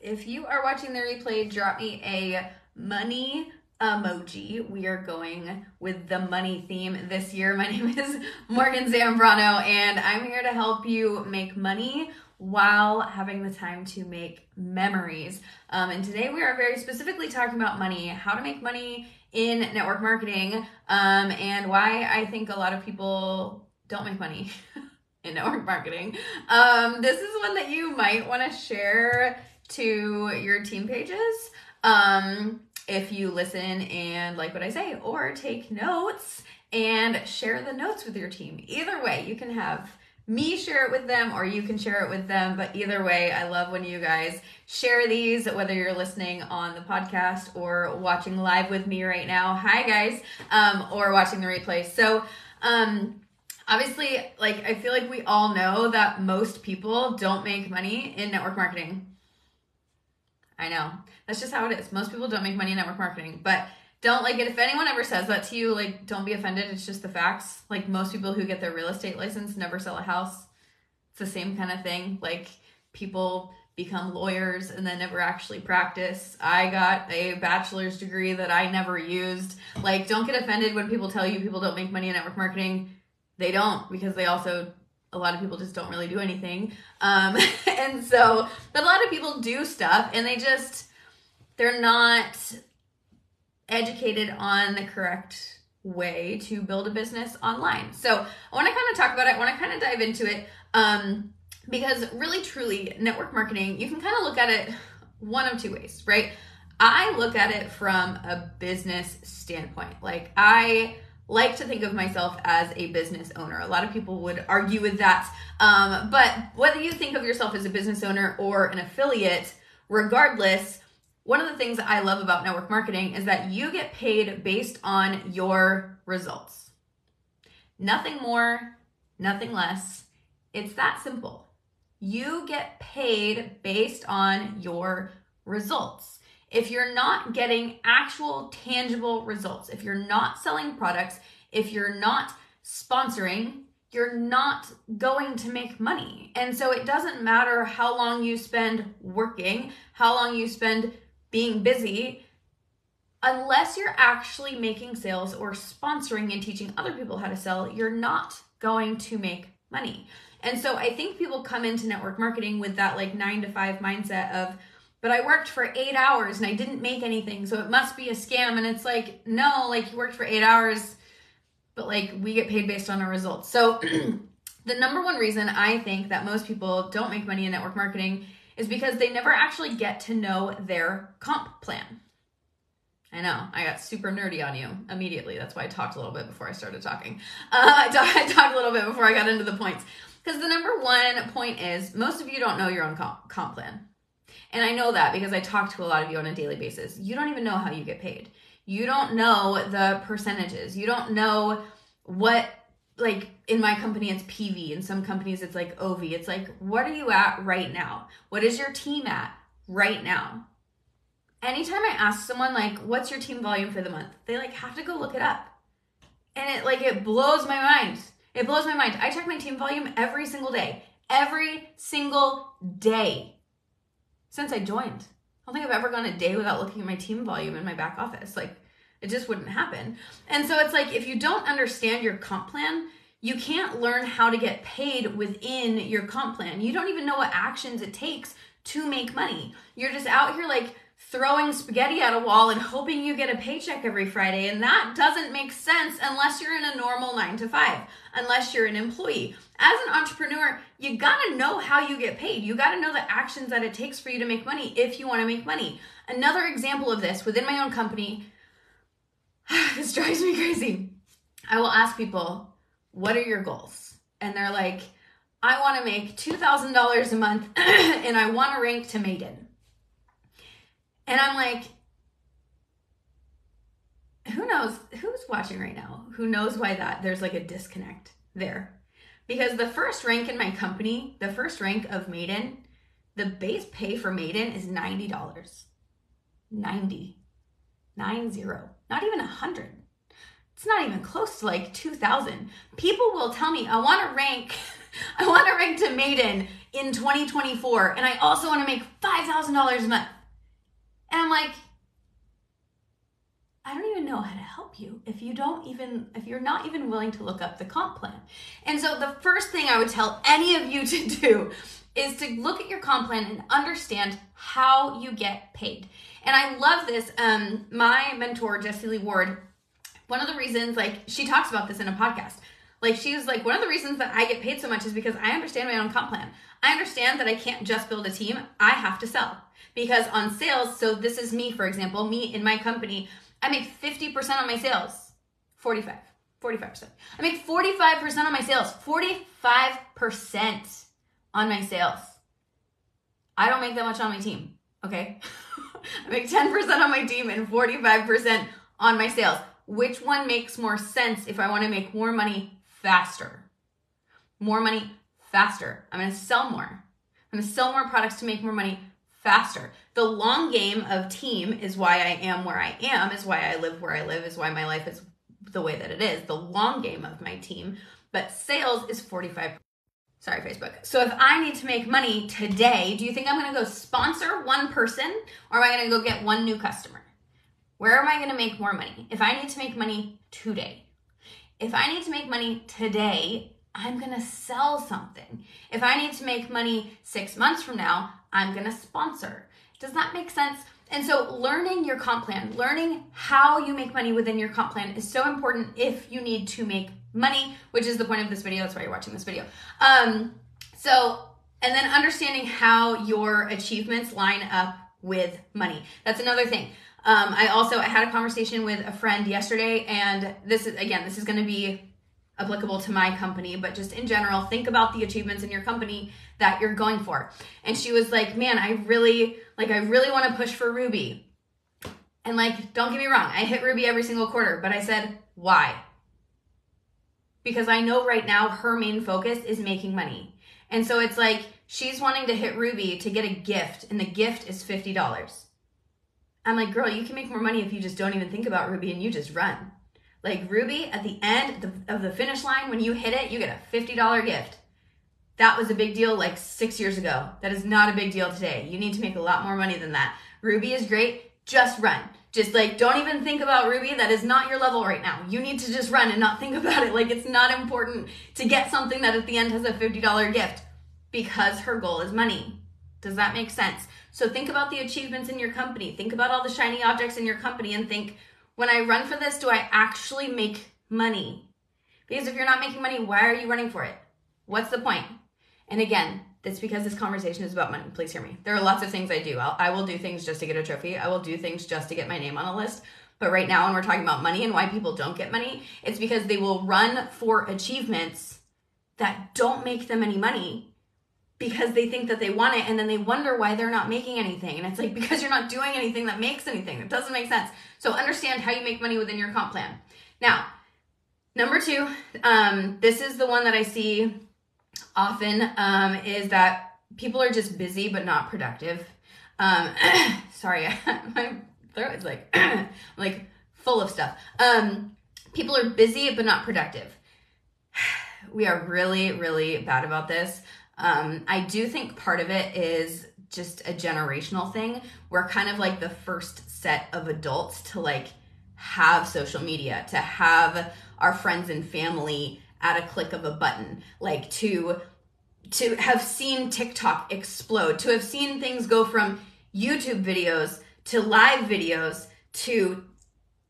If you are watching the replay, drop me a money emoji. We are going with the money theme this year. My name is Morgan Zambrano, and I'm here to help you make money while having the time to make memories. Um, and today we are very specifically talking about money, how to make money in network marketing, um, and why I think a lot of people don't make money in network marketing. Um, this is one that you might want to share to your team pages. Um, if you listen and like what I say, or take notes and share the notes with your team. Either way, you can have me share it with them or you can share it with them. But either way, I love when you guys share these, whether you're listening on the podcast or watching live with me right now. Hi, guys, um, or watching the replay. So, um, obviously, like, I feel like we all know that most people don't make money in network marketing. I know. That's just how it is. Most people don't make money in network marketing, but don't like it if anyone ever says that to you like don't be offended. It's just the facts. Like most people who get their real estate license never sell a house. It's the same kind of thing. Like people become lawyers and then never actually practice. I got a bachelor's degree that i never used. Like don't get offended when people tell you people don't make money in network marketing. They don't because they also a lot of people just don't really do anything um and so but a lot of people do stuff and they just they're not educated on the correct way to build a business online. So I want to kind of talk about it. I want to kind of dive into it um, because really, truly, network marketing, you can kind of look at it one of two ways, right? I look at it from a business standpoint. Like, I like to think of myself as a business owner. A lot of people would argue with that. Um, but whether you think of yourself as a business owner or an affiliate, regardless, one of the things I love about network marketing is that you get paid based on your results. Nothing more, nothing less. It's that simple. You get paid based on your results. If you're not getting actual tangible results, if you're not selling products, if you're not sponsoring, you're not going to make money. And so it doesn't matter how long you spend working, how long you spend being busy unless you're actually making sales or sponsoring and teaching other people how to sell, you're not going to make money. And so I think people come into network marketing with that like nine to five mindset of, but I worked for eight hours and I didn't make anything, so it must be a scam. And it's like, no, like you worked for eight hours, but like we get paid based on our results. So the number one reason I think that most people don't make money in network marketing is because they never actually get to know their comp plan. I know, I got super nerdy on you immediately. That's why I talked a little bit before I started talking. Uh, I, talk, I talked a little bit before I got into the points. Because the number one point is most of you don't know your own comp plan. And I know that because I talk to a lot of you on a daily basis. You don't even know how you get paid. You don't know the percentages. You don't know what like in my company it's PV in some companies it's like OV. It's like what are you at right now? What is your team at right now? Anytime I ask someone like what's your team volume for the month? They like have to go look it up. And it like it blows my mind. It blows my mind. I check my team volume every single day. Every single day since I joined. I don't think I've ever gone a day without looking at my team volume in my back office. Like it just wouldn't happen. And so it's like if you don't understand your comp plan, you can't learn how to get paid within your comp plan. You don't even know what actions it takes to make money. You're just out here like throwing spaghetti at a wall and hoping you get a paycheck every Friday. And that doesn't make sense unless you're in a normal nine to five, unless you're an employee. As an entrepreneur, you gotta know how you get paid. You gotta know the actions that it takes for you to make money if you wanna make money. Another example of this within my own company, this drives me crazy. I will ask people, what are your goals? And they're like, I want to make $2,000 a month and I want to rank to maiden. And I'm like, who knows? Who's watching right now? Who knows why that there's like a disconnect there? Because the first rank in my company, the first rank of maiden, the base pay for maiden is $90. 90. Nine zero not even a hundred. It's not even close to like 2000. People will tell me, I want to rank, I want to rank to maiden in 2024 and I also want to make $5,000 a month. And I'm like, I don't even know how to help you if you don't even, if you're not even willing to look up the comp plan. And so the first thing I would tell any of you to do is to look at your comp plan and understand how you get paid. And I love this. Um, my mentor, Jessie Lee Ward, one of the reasons, like, she talks about this in a podcast. Like, she was like, one of the reasons that I get paid so much is because I understand my own comp plan. I understand that I can't just build a team, I have to sell. Because on sales, so this is me, for example, me in my company, I make 50% on my sales. 45. 45%. I make 45% on my sales. 45% on my sales. I don't make that much on my team, okay? I make 10% on my team and 45% on my sales. Which one makes more sense if I want to make more money faster? More money faster. I'm going to sell more. I'm going to sell more products to make more money faster. The long game of team is why I am where I am, is why I live where I live, is why my life is the way that it is. The long game of my team. But sales is 45. Sorry, Facebook. So if I need to make money today, do you think I'm going to go sponsor one person or am I going to go get one new customer? Where am I going to make more money? If I need to make money today, if I need to make money today, I'm going to sell something. If I need to make money six months from now, I'm going to sponsor. Does that make sense? And so, learning your comp plan, learning how you make money within your comp plan is so important if you need to make money, which is the point of this video. That's why you're watching this video. Um, so, and then understanding how your achievements line up with money. That's another thing. Um, I also I had a conversation with a friend yesterday, and this is again, this is going to be applicable to my company, but just in general, think about the achievements in your company that you're going for. And she was like, "Man, I really like I really want to push for Ruby." And like, don't get me wrong, I hit Ruby every single quarter, but I said, "Why?" Because I know right now her main focus is making money. And so it's like she's wanting to hit Ruby to get a gift, and the gift is $50. I'm like, girl, you can make more money if you just don't even think about Ruby and you just run. Like Ruby, at the end of the finish line, when you hit it, you get a $50 gift. That was a big deal like six years ago. That is not a big deal today. You need to make a lot more money than that. Ruby is great. Just run. Just like, don't even think about Ruby. That is not your level right now. You need to just run and not think about it. Like, it's not important to get something that at the end has a $50 gift because her goal is money. Does that make sense? So, think about the achievements in your company. Think about all the shiny objects in your company and think, when I run for this, do I actually make money? Because if you're not making money, why are you running for it? What's the point? And again, it's because this conversation is about money. Please hear me. There are lots of things I do. I'll, I will do things just to get a trophy. I will do things just to get my name on a list. But right now, when we're talking about money and why people don't get money, it's because they will run for achievements that don't make them any money because they think that they want it and then they wonder why they're not making anything. And it's like because you're not doing anything that makes anything. It doesn't make sense. So understand how you make money within your comp plan. Now, number two, um, this is the one that I see often um, is that people are just busy but not productive. Um, sorry, my throat is like like full of stuff. Um, people are busy but not productive. We are really, really bad about this. Um, I do think part of it is just a generational thing. We're kind of like the first set of adults to like have social media, to have our friends and family at a click of a button, like to to have seen TikTok explode, to have seen things go from YouTube videos to live videos to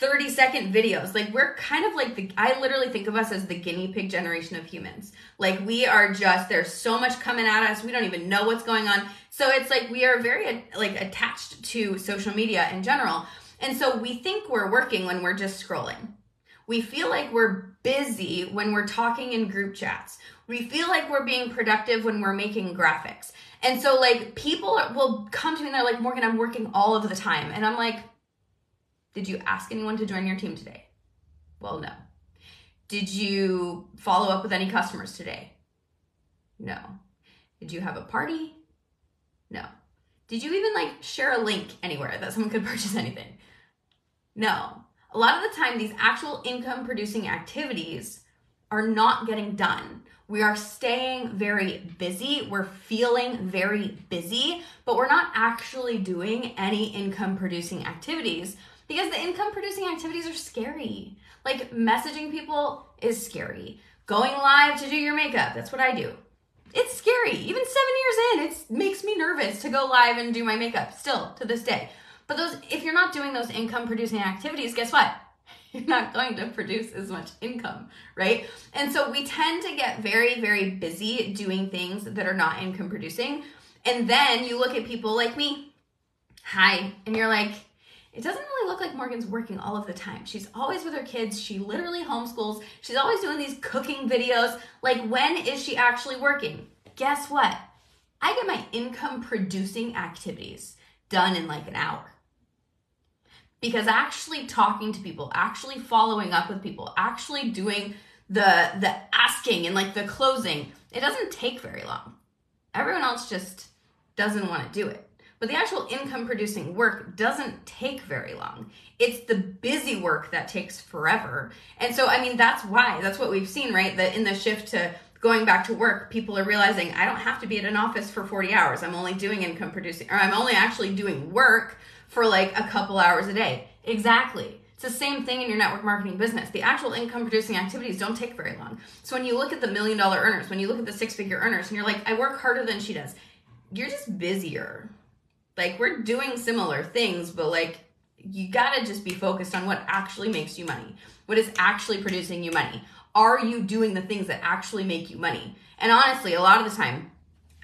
30 second videos. Like we're kind of like the I literally think of us as the guinea pig generation of humans. Like we are just there's so much coming at us. We don't even know what's going on. So it's like we are very like attached to social media in general. And so we think we're working when we're just scrolling. We feel like we're busy when we're talking in group chats. We feel like we're being productive when we're making graphics. And so like people will come to me and they're like, "Morgan, I'm working all of the time." And I'm like, did you ask anyone to join your team today? Well, no. Did you follow up with any customers today? No. Did you have a party? No. Did you even like share a link anywhere that someone could purchase anything? No. A lot of the time, these actual income producing activities are not getting done. We are staying very busy. We're feeling very busy, but we're not actually doing any income producing activities because the income producing activities are scary. Like messaging people is scary. Going live to do your makeup, that's what I do. It's scary. Even seven years in, it makes me nervous to go live and do my makeup still to this day. But those, if you're not doing those income producing activities, guess what? You're not going to produce as much income, right? And so we tend to get very, very busy doing things that are not income producing. And then you look at people like me, hi, and you're like, it doesn't really look like Morgan's working all of the time. She's always with her kids. She literally homeschools. She's always doing these cooking videos. Like, when is she actually working? Guess what? I get my income producing activities done in like an hour because actually talking to people actually following up with people actually doing the the asking and like the closing it doesn't take very long everyone else just doesn't want to do it but the actual income producing work doesn't take very long it's the busy work that takes forever and so i mean that's why that's what we've seen right that in the shift to going back to work people are realizing i don't have to be at an office for 40 hours i'm only doing income producing or i'm only actually doing work for like a couple hours a day. Exactly. It's the same thing in your network marketing business. The actual income producing activities don't take very long. So when you look at the million dollar earners, when you look at the six figure earners, and you're like, I work harder than she does, you're just busier. Like we're doing similar things, but like you gotta just be focused on what actually makes you money, what is actually producing you money. Are you doing the things that actually make you money? And honestly, a lot of the time,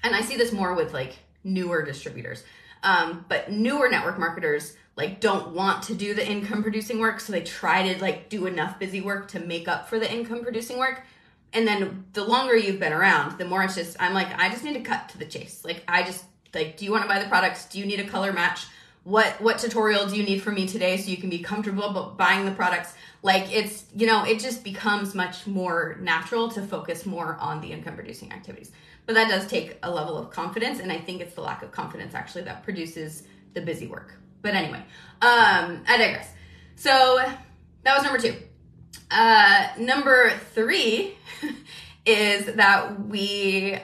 and I see this more with like newer distributors, um, but newer network marketers like don't want to do the income producing work, so they try to like do enough busy work to make up for the income producing work. And then the longer you've been around, the more it's just I'm like I just need to cut to the chase. Like I just like do you want to buy the products? Do you need a color match? What what tutorial do you need from me today so you can be comfortable buying the products? Like it's you know it just becomes much more natural to focus more on the income producing activities. But that does take a level of confidence, and I think it's the lack of confidence actually that produces the busy work. But anyway, um, I digress. So that was number two. Uh, number three is that we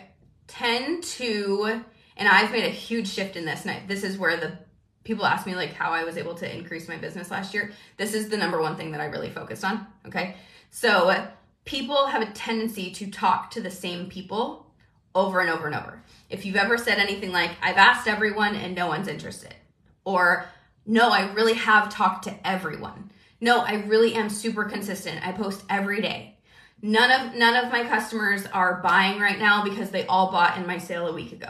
tend to, and I've made a huge shift in this. And this is where the people ask me like how I was able to increase my business last year. This is the number one thing that I really focused on. Okay, so people have a tendency to talk to the same people over and over and over. If you've ever said anything like, I've asked everyone and no one's interested, or no, I really have talked to everyone. No, I really am super consistent. I post every day. None of none of my customers are buying right now because they all bought in my sale a week ago.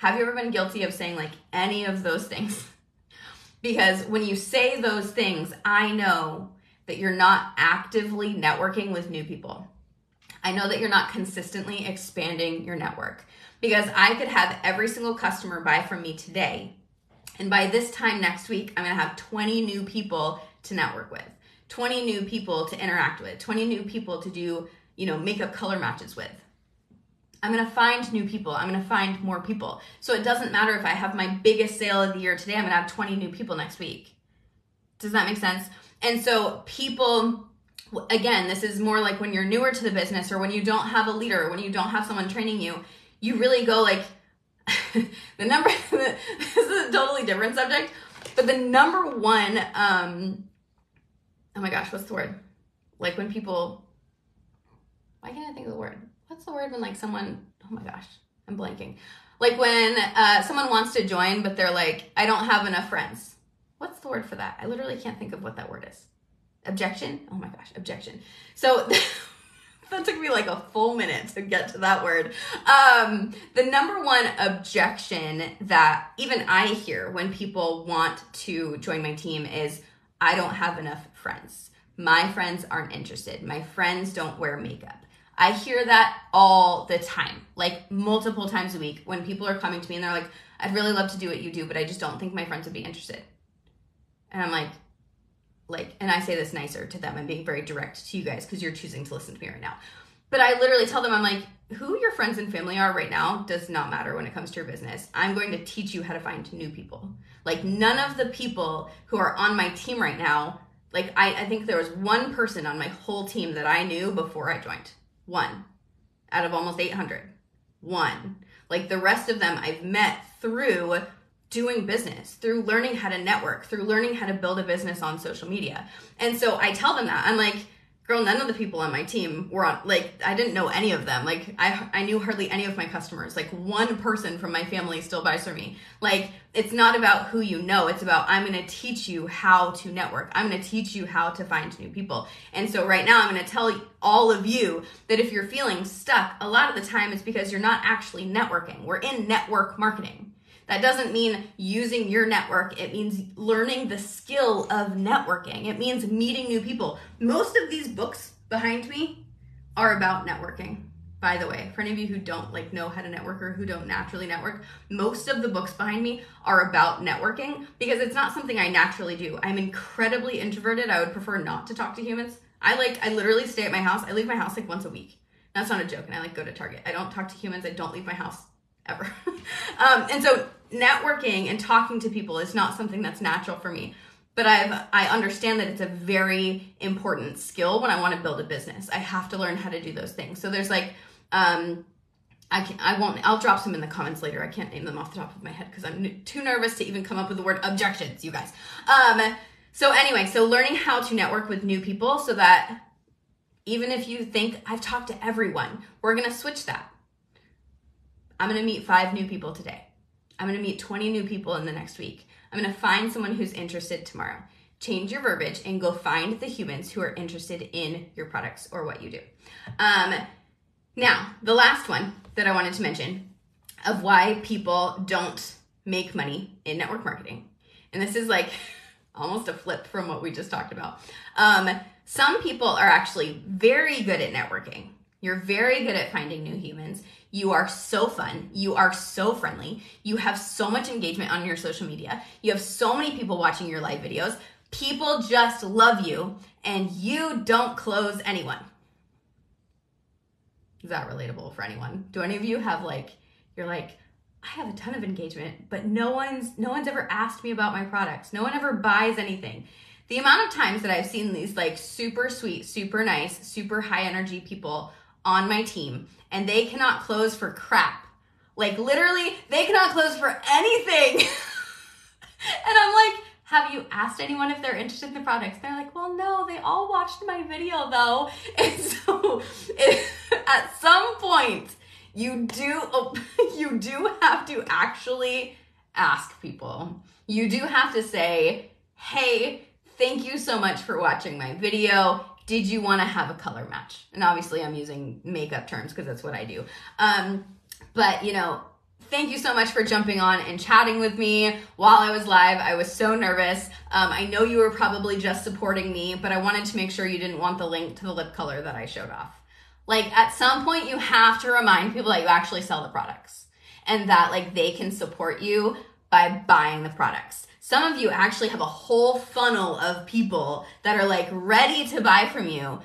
Have you ever been guilty of saying like any of those things? because when you say those things, I know that you're not actively networking with new people. I know that you're not consistently expanding your network because I could have every single customer buy from me today. And by this time next week, I'm gonna have 20 new people to network with, 20 new people to interact with, 20 new people to do, you know, makeup color matches with. I'm gonna find new people. I'm gonna find more people. So it doesn't matter if I have my biggest sale of the year today, I'm gonna have 20 new people next week. Does that make sense? And so people again, this is more like when you're newer to the business or when you don't have a leader, when you don't have someone training you, you really go like the number this is a totally different subject, but the number one um oh my gosh, what's the word? Like when people why can't I think of the word? What's the word when like someone oh my gosh, I'm blanking. Like when uh, someone wants to join, but they're like, I don't have enough friends. What's the word for that? I literally can't think of what that word is. Objection? Oh my gosh objection. So that took me like a full minute to get to that word. Um, the number one objection that even i hear when people want to join my team is i don't have enough friends. My friends aren't interested. My friends don't wear makeup I hear that all the time, like multiple times a week when people are coming to me and they're like, I'd really love to do what you do, but I just don't think my friends would be interested. And I'm like, like and i say this nicer to them i'm being very direct to you guys because you're choosing to listen to me right now but i literally tell them i'm like who your friends and family are right now does not matter when it comes to your business i'm going to teach you how to find new people like none of the people who are on my team right now Like I, I think there was one person on my whole team that I knew before I joined. One out of almost 800. One. Like the rest of them I've met through doing business, through learning how to network, through learning how to build a business on social media. And so I tell them that. I'm like, girl, none of the people on my team were on, like, I didn't know any of them. Like, I, I knew hardly any of my customers. Like, one person from my family still buys from me. Like, it's not about who you know. It's about, I'm going to teach you how to network. I'm going to teach you how to find new people. And so right now, I'm going to tell all of you that if you're feeling stuck, a lot of the time it's because you're not actually networking. We're in network marketing. That doesn't mean using your network. It means learning the skill of networking. It means meeting new people. Most of these books behind me are about networking. By the way, for any of you who don't like know how to network or who don't naturally network, most of the books behind me are about networking because it's not something I naturally do. I'm incredibly introverted. I would prefer not to talk to humans. I like I literally stay at my house. I leave my house like once a week. That's not a joke. And I like go to Target. I don't talk to humans. I don't leave my house ever. um, and so networking and talking to people is not something that's natural for me. But I've I understand that it's a very important skill when I want to build a business. I have to learn how to do those things. So there's like um, I can I won't I'll drop some in the comments later. I can't name them off the top of my head because I'm n- too nervous to even come up with the word objections, you guys. Um, so anyway, so learning how to network with new people so that even if you think I've talked to everyone, we're going to switch that. I'm going to meet 5 new people today. I'm going to meet 20 new people in the next week. I'm going to find someone who's interested tomorrow. Change your verbiage and go find the humans who are interested in your products or what you do. Um, now, the last one that I wanted to mention of why people don't make money in network marketing. And this is like almost a flip from what we just talked about. Um, some people are actually very good at networking. You're very good at finding new humans. You are so fun. You are so friendly. You have so much engagement on your social media. You have so many people watching your live videos. People just love you and you don't close anyone. Is that relatable for anyone? Do any of you have like, you're like, I have a ton of engagement, but no one's no one's ever asked me about my products. No one ever buys anything. The amount of times that I've seen these like super sweet, super nice, super high energy people on my team and they cannot close for crap. Like literally, they cannot close for anything. and I'm like, have you asked anyone if they're interested in the products? They're like, well, no, they all watched my video though. And so at some point, you do you do have to actually ask people. You do have to say, "Hey, thank you so much for watching my video did you want to have a color match? And obviously, I'm using makeup terms because that's what I do. Um, but you know, thank you so much for jumping on and chatting with me while I was live. I was so nervous. Um, I know you were probably just supporting me, but I wanted to make sure you didn't want the link to the lip color that I showed off. Like at some point, you have to remind people that you actually sell the products and that like they can support you by buying the products. Some of you actually have a whole funnel of people that are like ready to buy from you,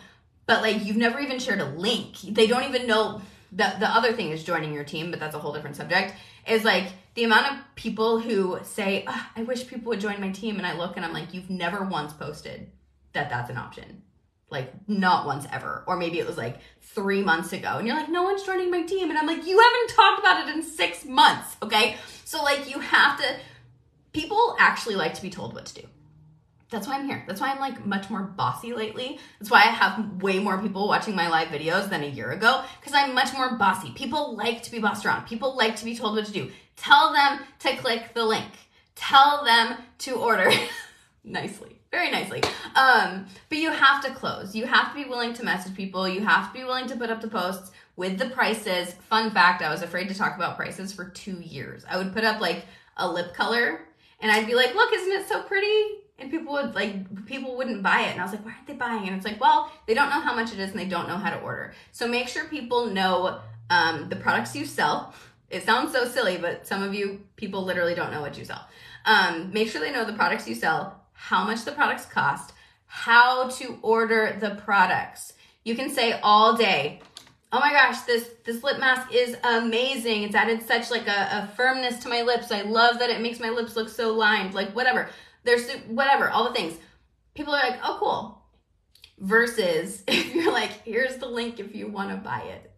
but like you've never even shared a link. They don't even know the the other thing is joining your team, but that's a whole different subject. Is like the amount of people who say, oh, "I wish people would join my team," and I look and I'm like, "You've never once posted that that's an option." Like not once ever, or maybe it was like three months ago, and you're like, "No one's joining my team," and I'm like, "You haven't talked about it in six months." Okay, so like you have to people actually like to be told what to do. That's why I'm here. That's why I'm like much more bossy lately. That's why I have way more people watching my live videos than a year ago because I'm much more bossy. People like to be bossed around. People like to be told what to do. Tell them to click the link. Tell them to order nicely, very nicely. Um, but you have to close. You have to be willing to message people. You have to be willing to put up the posts with the prices. Fun fact, I was afraid to talk about prices for 2 years. I would put up like a lip color and I'd be like, look, isn't it so pretty? And people would like, people wouldn't buy it. And I was like, why aren't they buying? And it's like, well, they don't know how much it is and they don't know how to order. So make sure people know um, the products you sell. It sounds so silly, but some of you people literally don't know what you sell. Um, make sure they know the products you sell, how much the products cost, how to order the products. You can say all day, oh my gosh, this this lip mask is amazing. It's added such like a, a firmness to my lips. I love that it makes my lips look so lined. Like whatever. There's whatever, all the things. people are like, oh, cool. Versus if you're like, here's the link if you want to buy it.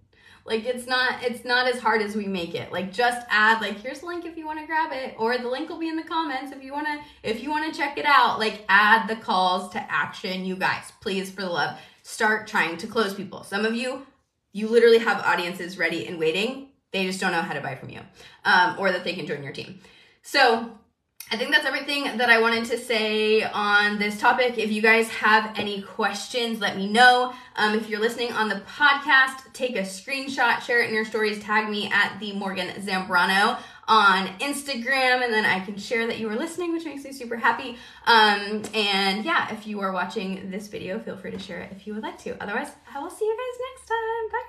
Like it's not it's not as hard as we make it. Like just add like here's the link if you want to grab it or the link will be in the comments if you want to if you want to check it out. Like add the calls to action you guys. Please for the love start trying to close people. Some of you you literally have audiences ready and waiting. They just don't know how to buy from you um, or that they can join your team. So I think that's everything that I wanted to say on this topic. If you guys have any questions, let me know. Um, if you're listening on the podcast, take a screenshot, share it in your stories, tag me at the Morgan Zambrano on Instagram, and then I can share that you were listening, which makes me super happy. Um, and yeah, if you are watching this video, feel free to share it if you would like to. Otherwise, I will see you guys next time. Bye.